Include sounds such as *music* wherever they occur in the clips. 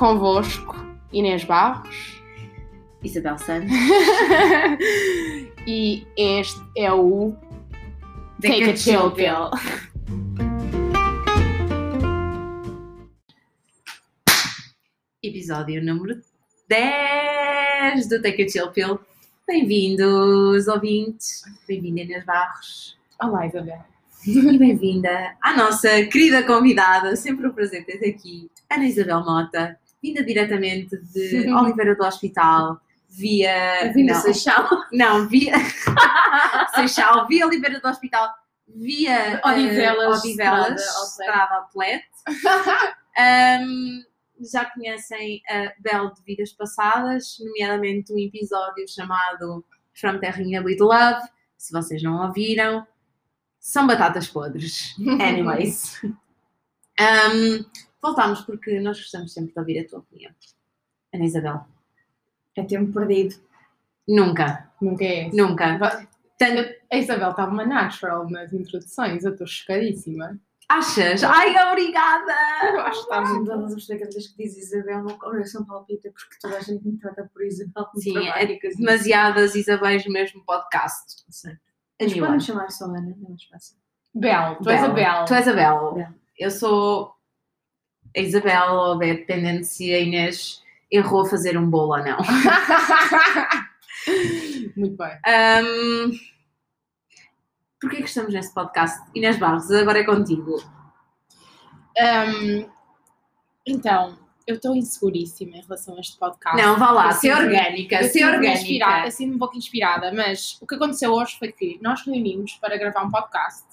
Convosco, Inês Barros. Isabel Santos. *laughs* e este é o Take, a Chill Pill. Episódio número 10 do Take a Chill Pill. Bem-vindos, ouvintes. Bem-vinda, Inês Barros. Olá, Isabel. E bem-vinda à nossa querida convidada, sempre um prazer ter aqui, Ana Isabel Mota, vinda diretamente de Oliveira do Hospital, via. Vinda não, Seixal. Não, via. *laughs* Seixal, via Oliveira do Hospital, via Odivelas, uh, Odivelas Estrada Outlet. Um, *laughs* já conhecem a Bel de vidas passadas, nomeadamente um episódio chamado From Terrinha with Love. Se vocês não ouviram, são batatas podres. *laughs* Anyways. Um, voltamos porque nós gostamos sempre de ouvir a tua opinião. Ana Isabel. É tempo perdido. Nunca, Nunca é esse. nunca. Tanto, A Isabel está uma natural nas introduções, eu estou chocadíssima. achas? Ai, obrigada! Eu acho que está Estás muito. todas as vezes que diz Isabel, meu coração palpita porque toda a gente me trata por Isabel. Sim, trabalho, é assim. demasiadas Isabéis no mesmo podcast. Sim. A Mas new podem chamar só Ana, não é mais fácil. Bel, tu és a Bel. Tu és a Bel. Bel. Eu sou a Isabel, ou bem, dependendo se a Inês errou a fazer um bolo ou não. *laughs* muito bem. Um, Porquê que estamos neste podcast? Inês Barros, agora é contigo. Ahm, então, eu estou inseguríssima em relação a este podcast. Não, vá lá, ser orgânica, ser orgânica. eu sinto-me um pouco inspirada, mas o que aconteceu hoje foi que nós reunimos para gravar um podcast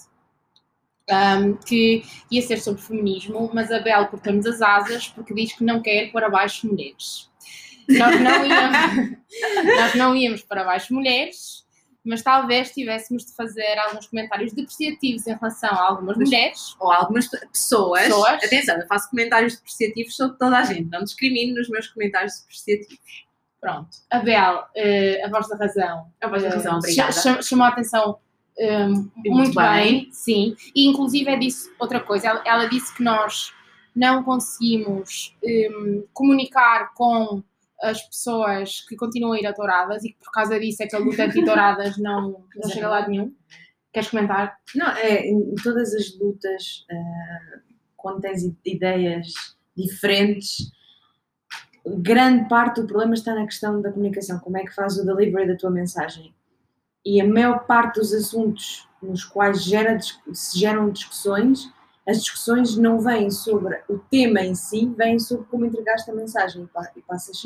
ahm, que ia ser sobre feminismo, mas a Bel cortou-nos as asas porque diz que não quer pôr abaixo mulheres. Nós não íamos, *laughs* nós não íamos para baixo mulheres, mas talvez tivéssemos de fazer alguns comentários depreciativos em relação a algumas Mas- mulheres. Ou algumas pe- pessoas. Pessoas. Atenção, eu faço comentários depreciativos sobre toda a gente. Não discrimino nos meus comentários depreciativos. Pronto, a Bel, eh, a voz da razão, A voz da razão, obrigada. cha- cha- chamou a atenção eh, muito, bem. bem. sim. E inclusive é disse outra coisa, ela, ela disse que nós não conseguimos eh, comunicar com as pessoas que continuam a ir a touradas e que por causa disso é que a luta anti-touradas *laughs* não, não chega a lado nenhum. Queres comentar? Não, é, em todas as lutas, ah, quando tens ideias diferentes, grande parte do problema está na questão da comunicação. Como é que faz o delivery da tua mensagem? E a maior parte dos assuntos nos quais gera, se geram discussões, as discussões não vêm sobre o tema em si, vêm sobre como entregaste a mensagem e pa- e passas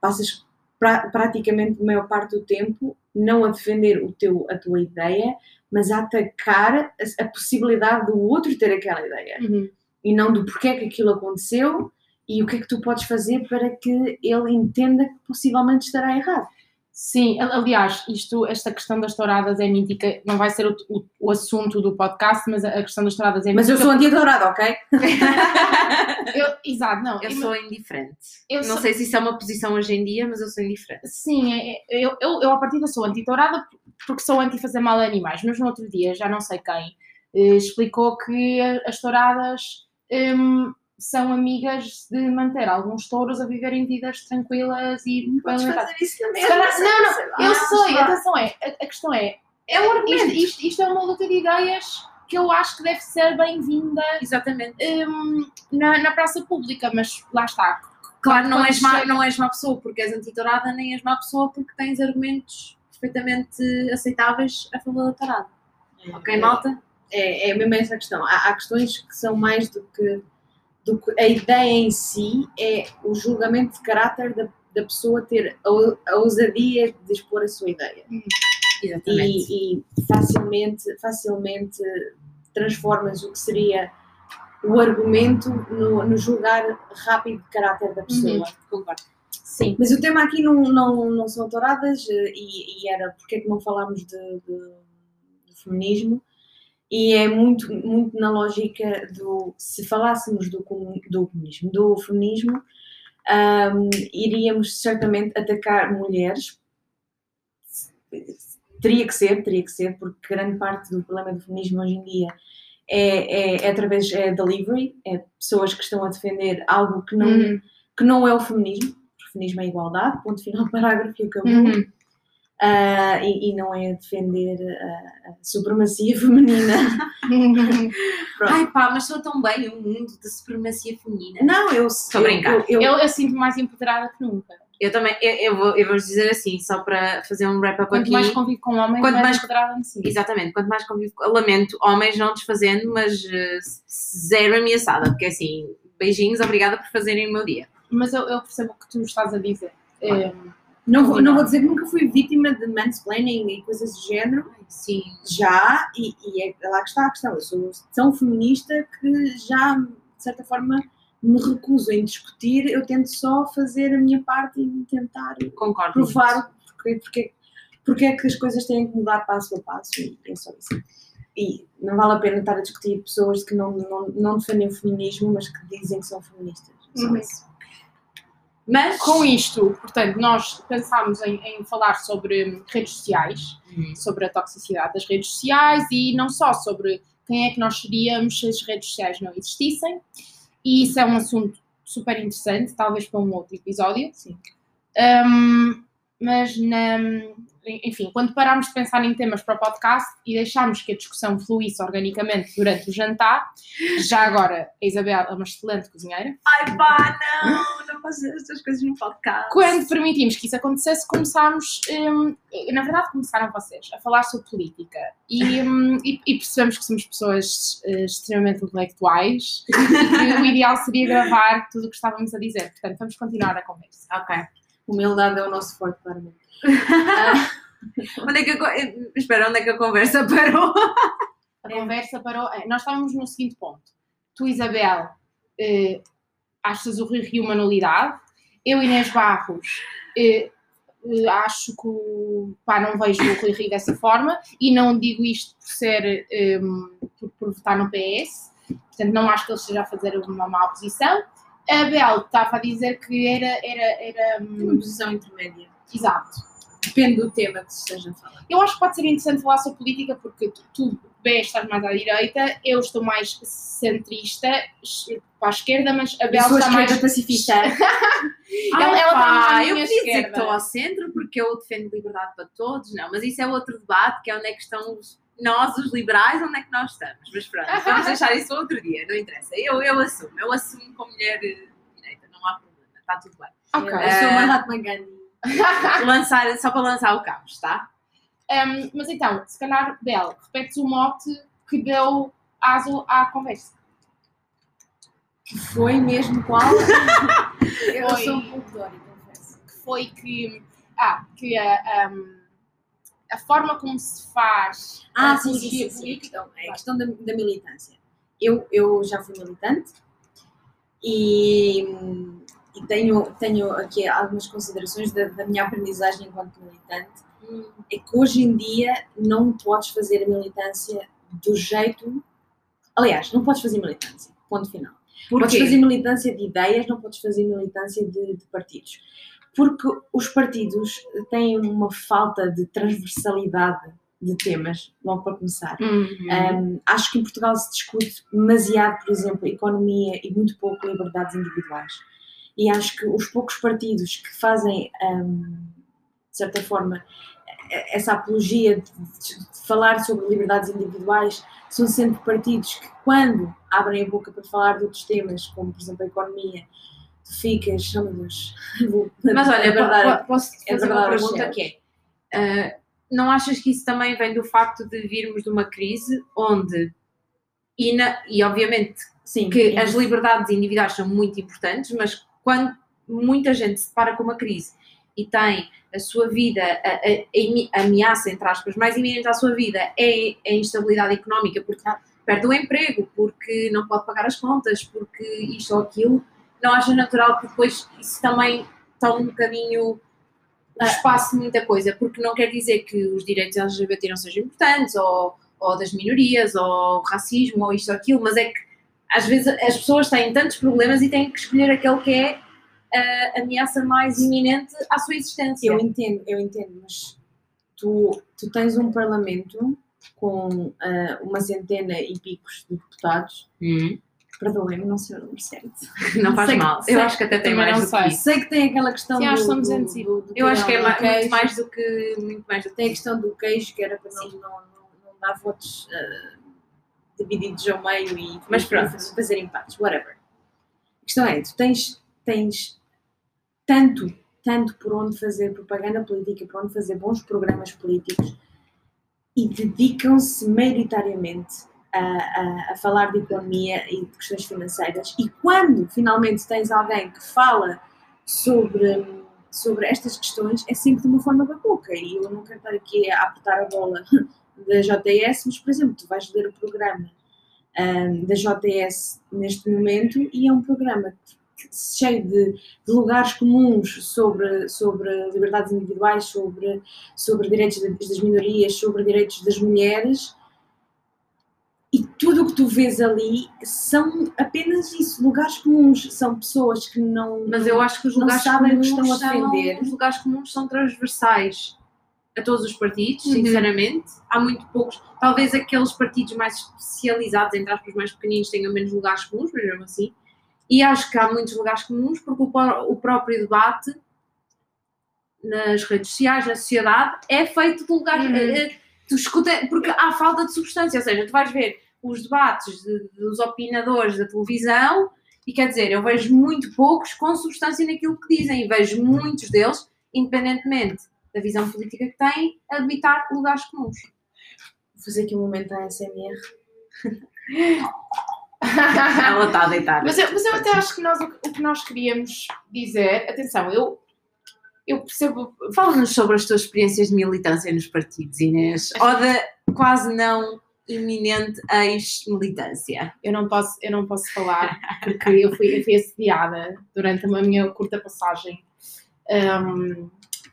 passas pra- praticamente a maior parte do tempo não a defender o teu, a tua ideia, mas a atacar a, a possibilidade do outro ter aquela ideia. Uhum. E não do porquê é que aquilo aconteceu e o que é que tu podes fazer para que ele entenda que possivelmente estará errado. Sim, al- aliás, isto, esta questão das touradas é mítica, não vai ser o, o- o assunto do podcast, mas a, questão das touradas é Mas eu mítica. sou anti-dourado, ok? *laughs* Eu- exato, não. Eu eu- sou indiferente. eu não sou- sei se isso é uma posição hoje em dia, mas eu sou indiferente. Sim, é- é- eu, eu, eu à partida sou anti-tourada porque sou anti-fazer mal a animais, mas no outro dia, já não sei quem, eh, explicou que as touradas hum, são amigas de manter alguns touros a viverem vidas tranquilas e Podes fazer isso também. Se calhar- não, não, sei lá. Eu sei, Ah, atenção é, a, a questão é, É um argumento. isto, isto, isto é uma luta de ideias que eu acho que deve ser bem-vinda Exatamente. hum, na, na praça pública, mas lá está. Claro, não és, má, não és má pessoa porque és anti-tourada, nem és má pessoa porque tens argumentos perfeitamente aceitáveis a favor da tourada. Ok, malta? É, é mesmo essa a questão. Há, há questões que são mais do que, do que a ideia em si, é o julgamento de caráter da, da pessoa ter a, a ousadia de expor a sua ideia. Exatamente. E, e facilmente, facilmente transformas o que seria o argumento no, no julgar rápido de caráter da pessoa. Uhum. Concordo. Sim. Mas o tema aqui não, não, não são touradas eh, e, e era porque é que não falámos de, de- do feminismo e é muito, muito na lógica do se falássemos do, do comunismo, do feminismo, ahm, iríamos certamente atacar mulheres. Teria que ser, teria que ser, porque grande parte do problema do feminismo hoje em dia é, é, é através é delivery, é pessoas que estão a defender algo que não, Uhum. que não é o feminismo, o feminismo é igualdade, ponto final, *laughs* parágrafo e acabou. Uhum. Ah, e, e não é defender a, a supremacia *laughs* feminina. *laughs* Ai pá, mas sou tão bem o mundo da supremacia feminina. Não, eu Estou a brincar. Eu, eu, eu, eu sinto mais empoderada que nunca. Eu também, eu, eu vou, eu vou dizer assim, só para fazer um wrap-up Quanto aqui. mais convivo com homens, Quanto mais, mais- empoderada me sinto. Exatamente, quanto mais convivo, com- lamento, homens não desfazendo, mas eh, zero ameaçada, porque assim, beijinhos, obrigada por fazerem o meu dia. Mas eu, eu percebo o que tu estás a dizer. É, não, vou, não vou dizer que nunca fui vítima de mansplaining e coisas do género. Sim, Já, e, e é lá que está a questão. Eu sou tão feminista que já, de certa forma, me recuso em discutir. Eu tento só fazer a minha parte e tentar concordo. provar porque, porque, porque é que as coisas têm que mudar passo a passo. E é só isso. E não vale a pena estar a discutir pessoas que não, não, não defendem o feminismo, mas que dizem que são feministas. É Só Uhum. isso. Mas, Com isto, portanto, nós pensámos em, em falar sobre redes sociais, Hum, sobre a toxicidade das redes sociais e não só sobre quem é que nós seríamos se as redes sociais não existissem. E isso é um assunto super interessante, talvez para um outro episódio. Sim. Um, mas, na- enfim, quando parámos de pensar em temas para o podcast e deixámos que a discussão fluísse organicamente durante o jantar, já agora a Isabel é uma excelente cozinheira. ai pá, não, não fazer estas coisas no podcast. Quando permitimos que isso acontecesse, começámos, hum, na verdade, começaram vocês a falar sobre política e, hum, e- e percebemos que somos pessoas eh, extremamente intelectuais e que o ideal seria gravar tudo o que estávamos a dizer. Portanto, vamos continuar a conversa. Ok. Humildade é o nosso forte, claramente. *laughs* Onde é que a, eh, espera, onde é que a conversa *laughs* parou? A conversa parou. eh, Nós estávamos no seguinte ponto. Tu, Isabel, eh, achas o Rui Rio uma nulidade. Eu, Inês Barros, eh, eh, acho que pá, não vejo o Rui Rio dessa forma e não digo isto por ser eh, por, por votar no PS. Portanto, não acho que ele esteja a fazer uma má posição. A Bel estava a dizer que era. era, era hum, Uma posição intermédia. exato. Depende do tema que se esteja a falar. Eu acho que pode ser interessante falar sobre política porque tu, tu B, estás mais à direita, eu estou mais centrista para a esquerda, mas a Bel está mais. pacifista. *laughs* Ela- ela está à eu podia dizer que estou ao centro porque eu defendo liberdade para todos, não, mas isso é outro debate, que é onde é que estão os- nós, os liberais, onde é que nós estamos. Mas pronto, vamos *laughs* deixar isso outro dia, não interessa. Eu, eu assumo, eu assumo como mulher eh, direita, não há problema, está tudo bem. Ok. Eu sou Mahatma Gandhi. Lançar, só para lançar o caos, tá? Um, mas então, se calhar, Bel, repetes o mote que deu aso à conversa. Que foi mesmo qual? *laughs* eu Foi. sou um pouco Dori, confesso. Que foi que. Ah, que a, um, a forma como se faz. Ah, a sim, sim, sim, questão, é a questão da, da militância. Eu, eu já fui militante e, e tenho, tenho aqui algumas considerações da, da minha aprendizagem enquanto militante. É que hoje em dia não podes fazer a militância do jeito. Aliás, não podes fazer militância. Ponto final. Podes fazer militância de ideias, não podes fazer militância de, de partidos. Porque os partidos têm uma falta de transversalidade de temas, logo para começar. Uhum. Um, acho que em Portugal se discute demasiado, por exemplo, economia e muito pouco liberdades individuais. E acho que os poucos partidos que fazem, um, de certa forma, essa apologia de, de falar sobre liberdades individuais são sempre partidos que, quando abrem a boca para falar de outros temas, como por exemplo a economia, ficas, *laughs* vou- Mas olha, é verdade, po- posso é fazer uma pergunta que é: ah, não achas que isso também vem do facto de virmos de uma crise onde, e, na- e obviamente sim, que sim. as liberdades individuais são muito importantes, mas quando muita gente se depara com uma crise e tem a sua vida, a, a- a ameaça, entre aspas, mais iminente à sua vida é a instabilidade económica, porque perde o emprego, porque não pode pagar as contas, porque isto ou aquilo, não acha natural que depois isso também tome um bocadinho o espaço de muita coisa, porque não quer dizer que os direitos LGBT não sejam importantes, ou, ou das minorias, ou racismo, ou isto ou aquilo, mas é que às vezes as pessoas têm tantos problemas e têm que escolher aquele que é a ameaça mais iminente à sua existência. Eu entendo, eu entendo, mas tu, tu tens um parlamento com ah, uma centena e picos de deputados, Hum. Perdoem-me, não sei o número certo. Não faz Sei que- mal. sei- Eu acho que até tem mais do que isso. Sei que tem aquela questão Sim, do, acho que são do- 200 do- do Eu acho que é muito mais do que. Muito mais do que Tem a questão do queijo, que era para não, não, não, dar votos ah, divididos ao meio e Mas pronto. fazer, fazer empates, whatever. A questão é, tu tens, tens tanto, tanto por onde fazer propaganda política, por onde fazer bons programas políticos e dedicam-se maioritariamente a, a, a falar de economia e de questões financeiras. E quando finalmente tens alguém que fala sobre, sobre estas questões é sempre de uma forma babuca. E eu não quero estar aqui a apertar a bola *laughs* da JS, mas por exemplo, tu vais ler o programa ahm, da JS neste momento e é um programa cheio de, de lugares comuns sobre, sobre liberdades individuais, sobre, sobre direitos da- das minorias, sobre direitos das mulheres e tudo o que tu vês ali são apenas isso, lugares comuns, são pessoas que não. Mas eu acho que os Não lugares sabem o que comuns estão a são- defender. os lugares comuns são transversais a todos os partidos, Uhum. sinceramente. Há muito poucos. Talvez aqueles partidos mais especializados, entre aspas, mais pequeninos, tenham menos lugares comuns, mas mesmo assim. E acho que há muitos lugares comuns porque o, pró- o próprio debate nas redes sociais, na sociedade, é feito de lugares. Uhum. Tu escuta, porque há falta de substância, ou seja, tu vais ver os debates de- dos opinadores da televisão e quer dizer, eu vejo muito poucos com substância naquilo que dizem e vejo muitos deles, independentemente da visão política que têm, a habitar lugares comuns. Vou fazer aqui um momento à SMR. Ela está a deitar. Mas eu, mas eu até acho que nós, o, que- o que nós queríamos dizer, atenção, eu, eu percebo. Fala-nos sobre as tuas experiências de militância nos partidos, Inês, ou da quase não iminente ex-militância. Eu não posso, eu não posso falar porque eu fui, eu fui assediada durante a minha curta passagem hum,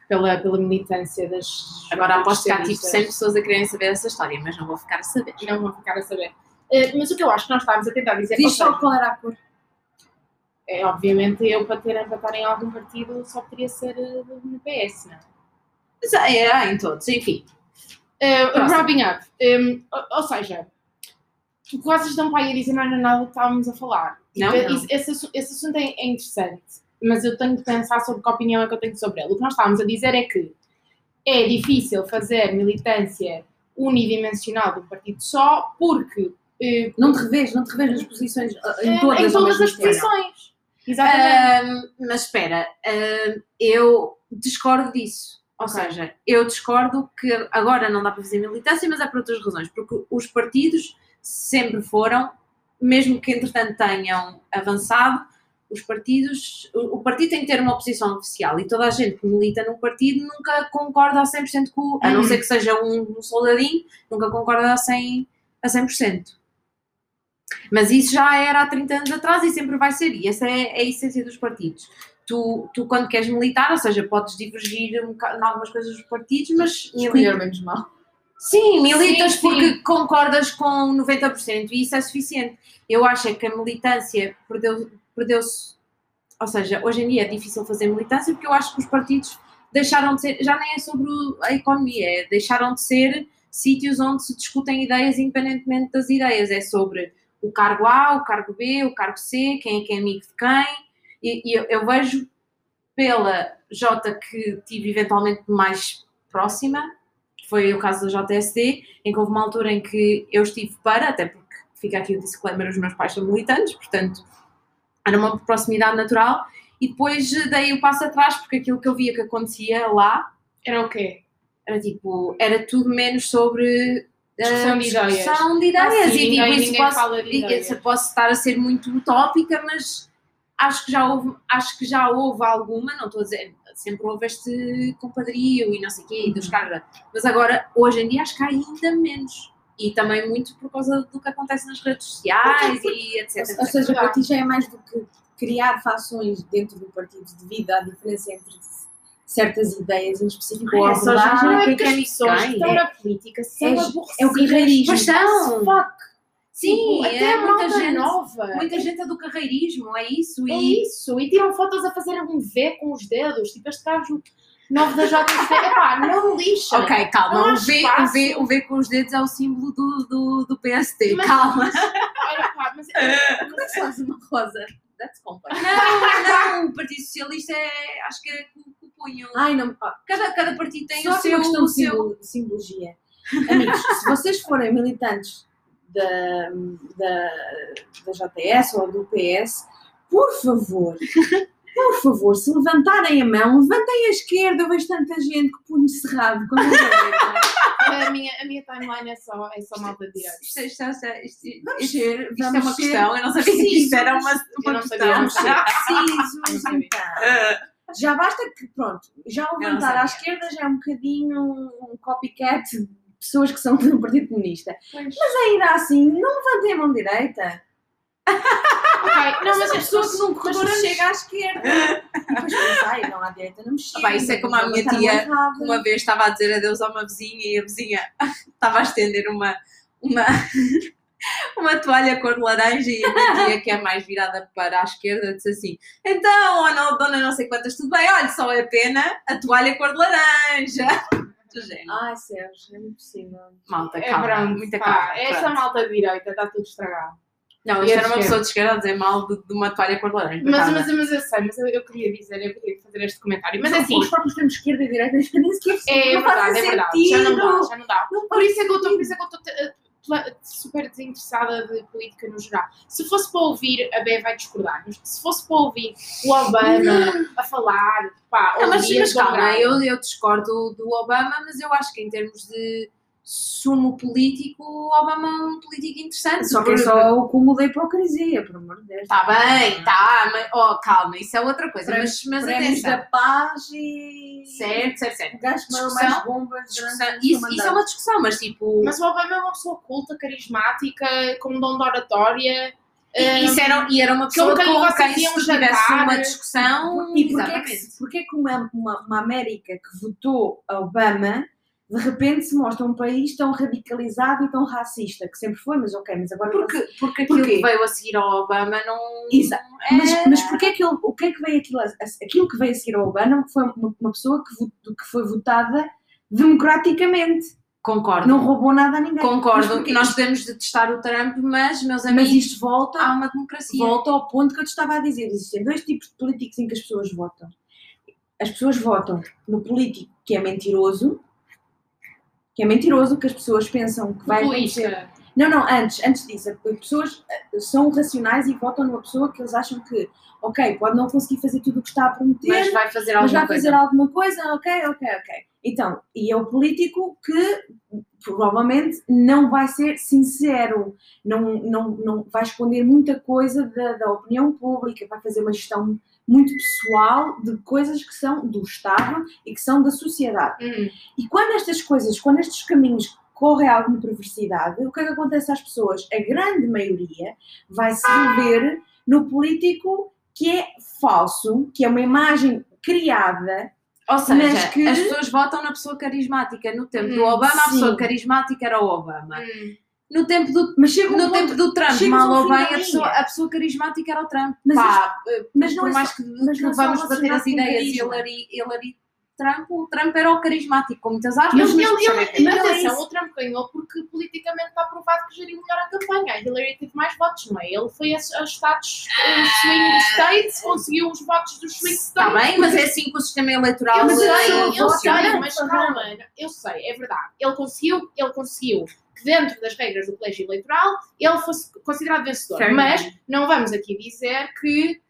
pela, pela militância das. Agora aposto que há tipo socialistas. 100 pessoas a quererem saber essa história, mas não vou ficar a saber. Não vão ficar a saber. Eh, mas o que eu acho que nós estávamos a tentar dizer Diz ou só qual era a cor. É, obviamente eu para ter estar em algum partido só poderia ser eh, no PS, não é? Mas é, há em todos, enfim. Uh, wrapping up. Um, ou, ou seja, o que vocês estão para aí a dizer não era nada do que estávamos a falar. Não, Tipo, não. Esse, esse assunto é, é interessante, mas eu tenho de pensar sobre que opinião é que eu tenho sobre ele. O que nós estávamos a dizer é que é difícil fazer militância unidimensional de um partido só, porque eh, Não te revês, não te revês nas posições, ah, em eh, todas, em todas as posições. Exatamente. Ahm, mas espera, ahm, eu discordo disso. Ou Ok. seja, eu discordo que agora não dá para fazer militância, mas é por outras razões. Porque os partidos sempre foram, mesmo que entretanto tenham avançado, os partidos, o, partido tem que ter uma posição oficial e toda a gente que milita num partido nunca concorda a 100% com, o- a não Uhum. ser que seja um, um soldadinho, nunca concorda a 100%. A 100%. Mas isso já era há 30 anos atrás e sempre vai ser. E essa é, é a essência dos partidos. Tu, tu, quando queres militar, ou seja, podes divergir um em algumas coisas dos partidos, mas Escolher menos mal. Sim, militas Sim, porque sim. concordas com 90% e isso é suficiente. Eu acho é que a militância perdeu- perdeu-se. ou seja, hoje em dia é difícil fazer militância porque eu acho que os partidos deixaram de ser. Já nem é sobre a economia, é, deixaram de ser sítios onde se discutem ideias independentemente das ideias. É sobre o cargo A, o cargo B, o cargo C, quem é que é amigo de quem. E, e eu, eu vejo pela J que tive eventualmente mais próxima, foi o caso da JSD, em que houve uma altura em que eu estive para, até porque fica aqui o disclaimer, os meus pais são militantes, portanto era uma proximidade natural, e depois eh, dei o passo atrás, porque aquilo que eu via que acontecia lá Era o quê? era tipo, era tudo menos sobre Discussão de ideias. discussão de ideias, Ah, sim, e tipo, isso posso, de ideias. posso estar a ser muito utópica, mas acho que já houve, acho que já houve alguma, não estou a dizer, sempre houve este compadrio e não sei o quê, e dos caras, mas agora, hoje em dia, acho que há ainda menos. E também muito por causa do que acontece nas redes sociais e etc. Ou seja, para ti já é mais do que criar fações dentro do partido devido à diferença entre certas ideias em específico ou Ai, é abordagem. Não é Não é que as pessoas que estão é- na política são é- aborrecidas. é o carreirismo. Mas são. Fuck. Sim, Tipo, até é a muita gente, nova. muita gente é do carreirismo, é isso. É E isso. E tiram fotos a fazer um V com os dedos. Tipo, este gajo novo da JSD. Epá, não lixa. Ok, calma. O v, o, v, o V com os dedos é o símbolo do, do, do PSD. Mas- calma. Olha, pá, mas *laughs* Como é que se faz uma rosa? That's complex. Não, não, o Partido Socialista é, acho que é o. Ai, não. Cada, cada partido tem Só o que seu. uma questão o de seu... simbolo- simbologia. Amigos, se vocês forem militantes da, da, da JTS ou do PS, por favor, por favor, se levantarem a mão, levantem a esquerda. Eu vejo tanta gente com o punho cerrado. Vejo. a minha, a minha timeline é só, é só malta de direita. Isto, isto, isto, isto, isto, é vamos uma questão, eu não sabia que isto era uma, *laughs* uma não questão. precisos, então. Já basta que, pronto, já o não levantar à esquerda já é um bocadinho um copycat de pessoas que são do Partido Comunista. Mas ainda assim, não levantem a mão direita. Ok, não, mas a as pessoa que num corredor mas- chega à esquerda. E depois pensa, ai, não, à direita não me chega. Pá, isso é como a minha tia. Uma vez estava a dizer adeus a uma vizinha e a vizinha *laughs* estava a estender uma, uma, uma toalha cor de laranja e a tia, que é mais virada para a esquerda, disse assim: Então, oh, não, dona não sei quantas, tudo bem, olha, só é pena a toalha cor de laranja. Do género. Ai, Sérgio, é impossível. Malta, É calma, pronto, muita pá, calma. essa pronto. malta de direita está tudo estragado. Não, isto era uma pessoa de esquerda a dizer mal de, de uma toalha cor de laranja. Mas, mas, mas eu sei, mas eu, eu queria dizer, eu queria fazer este comentário. Mas São assim, Os próprios termos esquerda e direita nem sequer é não verdade, é verdade. Já não dá, já não dá. Não Por isso é que eu estou super desinteressada de política no geral. Se fosse para ouvir, a B vai discordar, mas se fosse para ouvir o Obama a falar, pá, Não, mas, mas calma, eu, eu discordo do Obama, mas eu acho que em termos de sumo político, Obama é um político interessante. Só que é só o cúmulo da hipocrisia, por amor de Deus. Tá bem, tá, mas oh, calma, isso é outra coisa. Mas, mas Prémios atenção. da paz e. Certo, certo, certo. O gajo que Discussão, mais bombas Isso, isso é uma discussão, mas tipo. Mas o Obama é uma pessoa culta, carismática, com um dom de oratória. e- isso era, e era uma que um pessoa quem com quem se um tivesse jantar. uma discussão. E porquê que, exatamente. se- porquê que uma, uma, uma América que votou a Obama de repente se mostra um país tão radicalizado e tão racista, que sempre foi, mas ok, mas agora. Porque, porque aquilo Porquê? que veio a seguir ao Obama não. Exato. é- Mas, mas porquê que ele, o que é que veio aquilo, a- aquilo que veio a seguir ao Obama foi uma, pessoa que, que foi votada democraticamente, Concordo. não roubou nada a ninguém. Mas Concordo. porquê? Nós podemos detestar o Trump, mas, meus Mas amigos, isto volta há uma democracia. volta ao ponto que eu te estava a dizer. Existem dois tipos de políticos em que as pessoas votam. As pessoas votam no político que é mentiroso, que é mentiroso, que as pessoas pensam que vai acontecer. Não, não, antes, antes disso, as pessoas eh, são racionais e votam numa pessoa que eles acham que, ok, pode não conseguir fazer tudo o que está a prometer, Mas vai fazer mas alguma vai coisa. fazer alguma coisa, ok, ok, ok. Então, e é o político que provavelmente não vai ser sincero, não, não, não vai esconder muita coisa da, da opinião pública, vai fazer uma gestão muito pessoal de coisas que são do Estado e que são da sociedade. Hum. E quando estas coisas, quando estes caminhos correm alguma perversidade, o que é que acontece às pessoas? A grande maioria vai se rever no político que é falso, que é uma imagem criada. Ou seja, Mas que- as pessoas votam na pessoa carismática. No tempo do Hum, Obama, a sim. pessoa carismática era o Obama. Hum. No tempo do, Mas chega um no ponto- tempo do Trump, mal ou bem, a pessoa, a pessoa carismática era o Trump. Mas Pá, mas não por é mais só- que, mas que não é vamos bater as ideias. Hillary, Hillary Trump, o Trump era o carismático, com muitas aspas. Mas mas ele, mas Não é atenção, o Trump ganhou porque politicamente está provado que geriu melhor a campanha. A Hillary teve mais votos, não é? Ele foi a, a estados eh, swing states, conseguiu os votos dos swing Está states. bem, mas é assim que o sistema eleitoral Eu sei, eh, eu sei, não, mas não. calma, eu sei, é verdade. Ele conseguiu, ele conseguiu que dentro das regras do colégio eleitoral ele fosse considerado vencedor. Fair mas não vamos aqui dizer que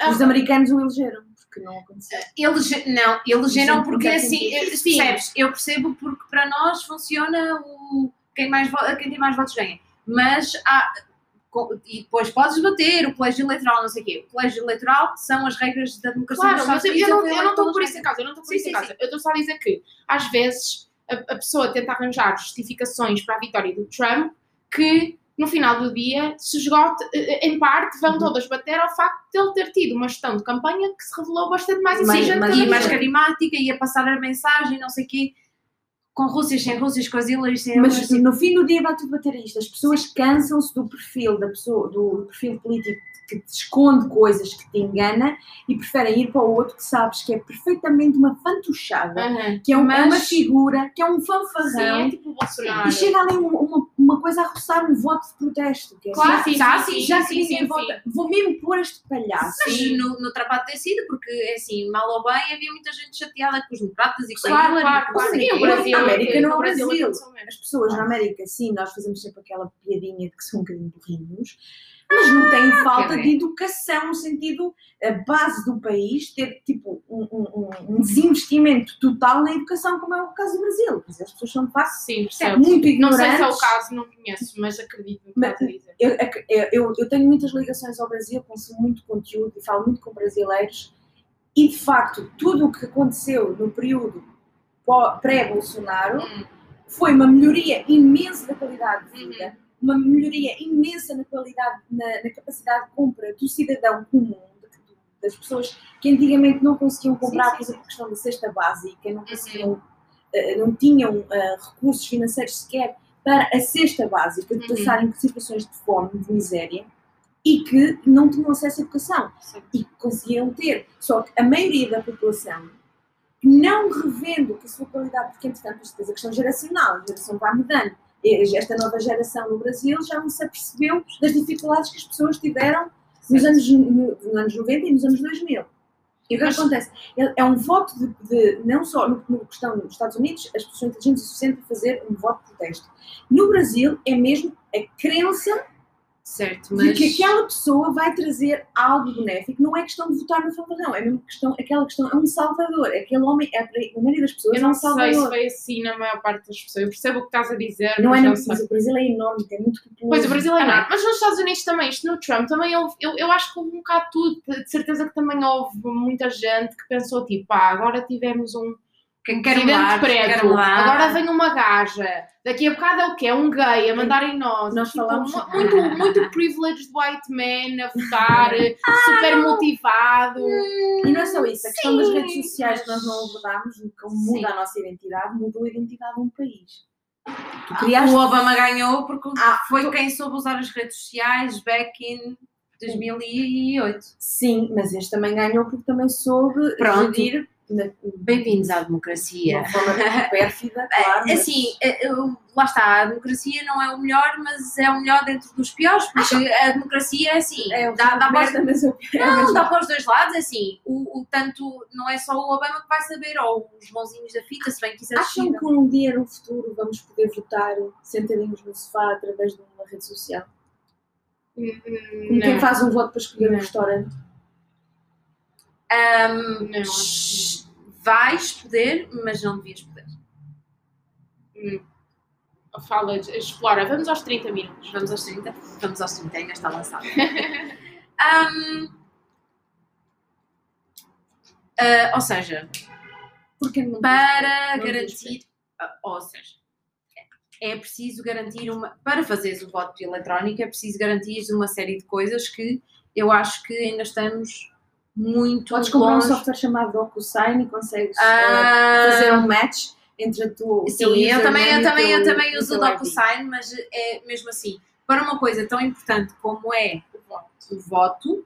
a- Os americanos o elegeram, porque não aconteceu. Elege, não, elegeram Sim, porque porque assim, Sim. percebes? Eu percebo porque para nós funciona o quem, mais, vo- quem tem mais votos ganha. Mas há, e depois podes bater o colégio eleitoral, não sei o quê. O colégio eleitoral são as regras da democracia Claro, mas eu, eu não eu não estou por isso em casa, eu não estou por Sim, isso em sim, casa. Eu estou só a dizer que, às vezes, a, a pessoa tenta arranjar justificações para a vitória do Trump que, no final do dia, se esgote, eh, em parte, vão Uhum. todas bater ao facto de ele ter tido uma gestão de campanha que se revelou bastante mais exigente mais- que a E mais carismática, ia passar a mensagem, não sei o quê. Com Rússias, sem Rússias, com as Hillary, sem Mas no fim do dia vai tudo bater a isto. As pessoas cansam-se do perfil da pessoa, do perfil político que te esconde coisas, que te engana e preferem ir para o outro que sabes que é perfeitamente uma fantochada, Aham. que é, um- é uma Mas- figura, que é um Sim, fanfarrão. é tipo Bolsonaro. E chega ali uma, uma, uma coisa a roçar um voto de protesto. Que é Claro, assim, sim, já, sim, sim, já sim, ninguém sim, vota, vou mesmo pôr este palhaço. Mas Sim. no, no trabalho tem sido, porque é assim, mal ou bem, havia muita gente chateada com os democratas e com Claro, claro, claro. quê. o Brasil, A América não é o Brasil Brasil. As pessoas na América, sim, nós fazemos sempre aquela piadinha de que são um bocadinho burrinhos, mas não têm falta bem. de educação, no sentido, a base do país ter, tipo, um, um- um- desinvestimento total na educação, como é o caso do Brasil. Quer dizer, As pessoas são, facto, Sim, muito Não ignorantes. sei se é o caso, não conheço, mas acredito no Mas- eu, eu, eu- tenho muitas ligações ao Brasil, consumo muito conteúdo e falo muito com brasileiros e de facto tudo o que aconteceu no período pré-Bolsonaro Hum. foi uma melhoria imensa da qualidade de vida, Uhum. Uma melhoria imensa na qualidade, na, na capacidade de compra do cidadão comum, das pessoas que antigamente não conseguiam comprar, Sim, sim, por exemplo, a questão da cesta básica, não conseguiam, eh, não tinham eh, recursos financeiros sequer para a cesta básica, de Uhum. passarem por situações de fome, de miséria, e que não tinham acesso à educação Sim. e que conseguiam ter. Só que a maioria da população, não revendo que a sua qualidade, porque entretanto isto é a questão geracional, a geração vai mudando. Esta nova geração no Brasil já não se apercebeu das dificuldades que as pessoas tiveram nos anos, no- nos anos 90 e nos anos 2000. E o que Mas- acontece? É é um voto de, de- não só no, no questão nos Estados Unidos, as pessoas inteligentes o suficiente para fazer um voto de protesto. No Brasil é mesmo a crença Certo, de mas... que aquela pessoa vai trazer algo benéfico. Não é questão de votar na favor, não. É mesmo questão, aquela questão, é um salvador. Aquele homem, é, a maioria das pessoas, Eu é um não sei se salvador. foi assim na maior parte das pessoas. Eu percebo o que estás a dizer, Não mas é não no, o Brasil é enorme, tem muito populoso. Pois, o Brasil é Também. enorme. Mas nos Estados Unidos também, isto no Trump, também houve, eu, eu acho que houve um bocado tudo. De certeza que também houve muita gente que pensou, tipo, pá, agora tivemos um Quem quer presidente mudar, quer preto, agora vem uma gaja, daqui a bocado é o quê? É um gay a mandar em nós. Nós Tipo, falamos- mu- muito, muito privileged white man a votar, *laughs* super motivado. E não é só isso, a questão das Sim, redes sociais que nós não abordámos, como Sim. muda a nossa identidade, mudou a identidade de um país. Tu O Obama ganhou porque Ah, foi quem soube usar as redes sociais back in 2008. Sim, mas este também ganhou porque também soube Pronto. gerir Bem-vindos à de democracia. uma forma pérfida, *laughs* claro. mas- Assim, eh, eu- lá está, a democracia não é o melhor, mas é o melhor dentro dos piores, porque a democracia é assim, é, dá, dá para os Não, dá para os dois lados, é assim, o, o tanto não é só o Obama que vai saber, ou os mãozinhos da fita, se bem que isso é Acham que um dia no futuro vamos poder votar sentadinhos no sofá através de uma rede social? Como quem faz um voto para escolher um Não. restaurante? Ahm, não, vais poder, mas não devias poder. que não. Fala, explora, vamos aos 30 minutos. Vamos aos 30? Vamos aos 30, ainda está lançado. *laughs* Ahm, ah, ou seja, para garantir, ah, ou seja, é preciso garantir uma, para fazeres o voto eletrónico é preciso garantir uma série de coisas que eu acho que ainda estamos muito Podes comprar um longe. software chamado DocuSign e consegues Ah, eh, fazer um match entre a tua, o Sim, eu também, eu o também, eu teu- também e o uso o. DocuSign, mas é mesmo assim, para uma coisa tão importante como é o voto,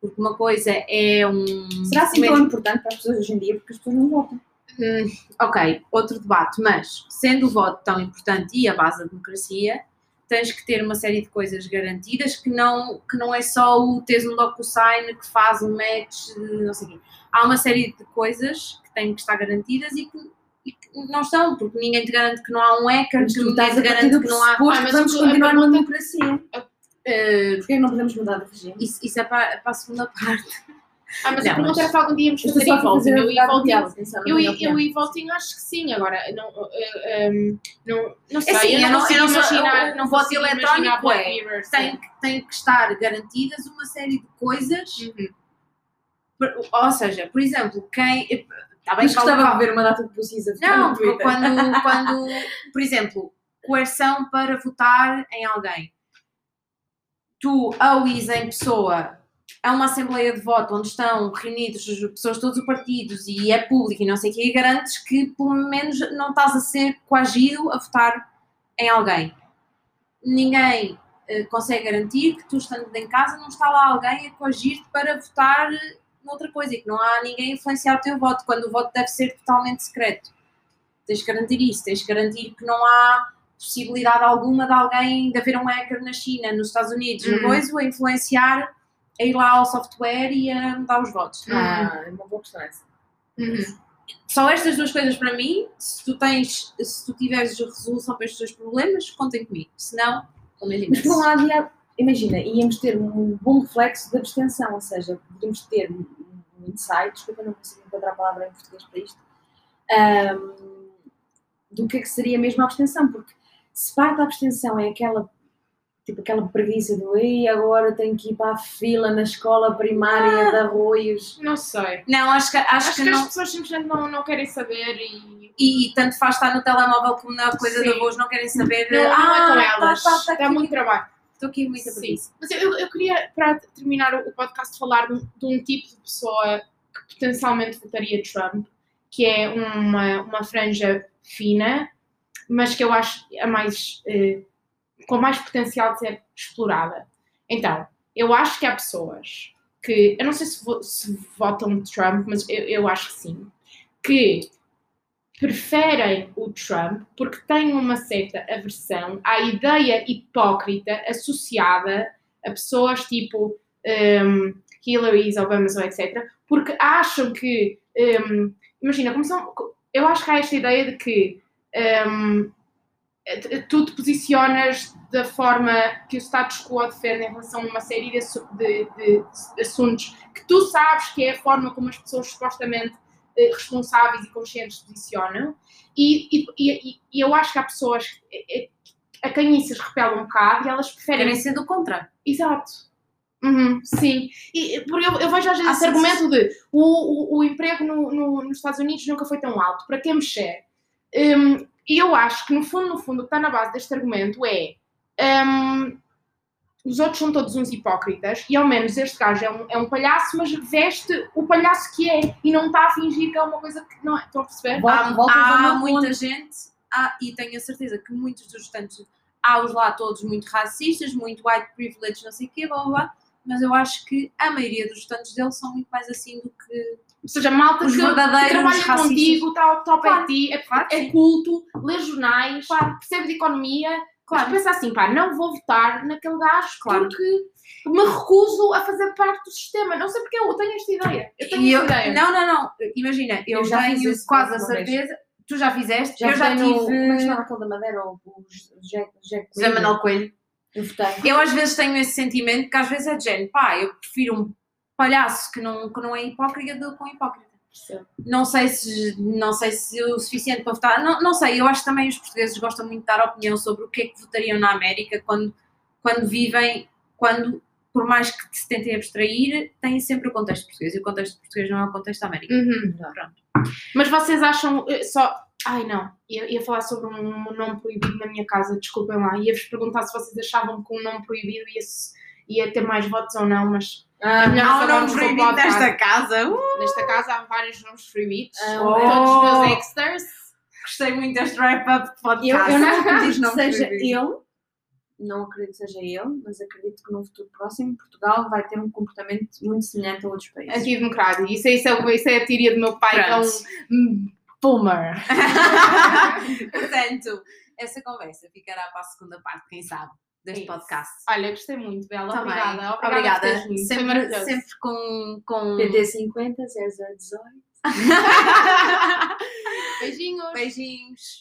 porque uma coisa é um. Será assim tão importante para as pessoas hoje em dia porque as pessoas não votam? Hum, ok, outro debate, mas sendo o voto tão importante e a base da democracia, tens que ter uma série de coisas garantidas que não, que não é só o teres um DocuSign que faz um match, não sei o quê. Há uma série de coisas que têm que estar garantidas e que, e que não estão, porque ninguém te garante que não há um hacker, que tu ninguém te garante que não há. Ah, mas vamos continuar pergunta- democracia. Eh, Porquê não podemos mudar de regime? isso, isso é para, para a segunda *laughs* parte. Ah, mas Não, a pergunta mas- era se algum dia íamos Eu fazer e-voting. a Eu não Eu, eu e voting acho que sim, agora não, eh, ehm, não, não sei, assim, eu eu não consigo eu não imaginar, não o voto eletrónico é. Tem, que- tem que estar garantidas uma série de coisas, Uhum. por- ou seja, por exemplo, quem. Está bem Mas gostava de ver uma data de precisa Não, quando, quando, por exemplo, coerção para votar em alguém. Tu, ao em pessoa a uma assembleia de voto onde estão reunidos as pessoas de todos os partidos e é público e não sei o quê, e garantes que pelo menos não estás a ser coagido a votar em alguém. Ninguém eh, consegue garantir que tu estando em casa não está lá alguém a coagir-te para votar noutra coisa e que não há ninguém a influenciar o teu voto, quando o voto deve ser totalmente secreto. Tens que garantir isso, tens que garantir que não há possibilidade alguma de alguém, de haver um hacker na China, nos Estados Unidos, Hum. no coisa, a influenciar, a ir lá ao software e a mudar os votos. Ah, é uma boa questão essa. Uhum. Só estas duas coisas para mim, se tu tens, se tu tiveres resolução para estes dois problemas, contem comigo. Se não, Mas por um lado, ia- imagina, íamos ter um bom reflexo da abstenção, ou seja, poderíamos ter um um insight, desculpa, não consigo encontrar a palavra em português para isto, ahm, do que é que seria mesmo a abstenção, porque se parte da abstenção é aquela, tipo aquela preguiça do ei, agora tenho que ir para a fila na escola primária de arroios. Não sei. Não, acho que, acho Acho, que, que, não. as pessoas simplesmente não, não querem saber e. E tanto faz estar no telemóvel como na coisa Sim. de avós, não querem saber. Não, não é ah, com tá, elas. tá, tá Dá aqui. muito trabalho. Estou aqui muito Sim. preguiça. Mas eu, eu queria, para terminar o, o podcast, falar de, um- de um tipo de pessoa que potencialmente votaria Trump, que é uma, uma franja fina, mas que eu acho a mais, eh, com mais potencial de ser explorada. Então, eu acho que há pessoas que, eu não sei se, vo- se votam Trump, mas eu, eu acho que sim, que preferem o Trump porque têm uma certa aversão à ideia hipócrita associada a pessoas tipo um, Hillary, Obama ou etc. Porque acham que, um, imagina, como são, eu acho que há esta ideia de que um, tu te posicionas da forma que o status quo defende em relação a uma série de, de- de- de assuntos que tu sabes que é a forma como as pessoas supostamente eh, responsáveis e conscientes se posicionam e, e, e, e eu acho que há pessoas que- eh, a quem isso as repele um bocado e elas preferem Querem ser do contra. Exato. Uhum, sim. E, porque eu, eu vejo às vezes Ah, esse argumento de o, o, o emprego no, no- nos Estados Unidos nunca foi tão alto, para quem mexer? Hum, e eu acho que no fundo, no fundo, o que está na base deste argumento é hum, os outros são todos uns hipócritas e ao menos este gajo é um, é um palhaço, mas veste o palhaço que é e não está a fingir que é uma coisa que não é. Estão a perceber? Há, há muita ponto. gente, há, e tenho a certeza que muitos dos votantes, há os lá todos muito racistas, muito white privilege, não sei o quê, blá blá blá, mas eu acho que a maioria dos votantes deles são muito mais assim do que. Ou seja, malta que, que trabalha racistas. contigo, está ao top Claro, a ti, é, claro é culto, lê jornais, percebe de economia. Claro. Mas pensa assim, pá, não vou votar naquele gajo Claro. porque me recuso a fazer parte do sistema. Não sei porque eu tenho esta ideia. Eu tenho esta eu- ideia. Não, não, não. Imagina, eu, Eu já fiz tenho quase a certeza. Tu já fizeste? Já eu já no- tive. Como é que se chama aquele da Madeira? O, José Manuel Coelho. Eu votei. Eu às vezes tenho esse sentimento que às vezes é de género, pá, eu prefiro um palhaço que não, que não é hipócrita um hipócrita. Não sei se não sei se o suficiente para votar. Não, não sei, eu acho que também os portugueses gostam muito de dar opinião sobre o que é que votariam na América quando, quando vivem, quando, por mais que se tentem abstrair, têm sempre o contexto português. E o contexto português não é o contexto da América. Uhum. Pronto. Mas vocês acham eh, só. Ai não, ia, ia falar sobre um nome proibido na minha casa, desculpem lá. Ia-vos perguntar se vocês achavam que um nome proibido ia, se- ia ter mais votos ou não, mas Ah, melhor Há um acabarmos nome com o proibido podcast. nesta casa. Uh, Nesta casa há vários nomes proibidos. Ah, Todos oh. os meus extras. gostei muito deste wrap-up de eu, podcast. eu não acredito que seja ele, não acredito que seja ele, mas acredito que no futuro próximo Portugal vai ter um comportamento muito semelhante a outros países. Antidemocrático. Isso, é- isso, é, isso é a teoria do meu pai, que é um boomer. *laughs* Portanto, essa conversa ficará para a segunda parte, quem sabe, deste Isso. podcast. Olha, gostei muito, Bela. Também. Obrigada. Obrigada. Obrigada. Foi Sempre, sempre com. com... PT50 0018 *laughs* Beijinhos. Beijinhos.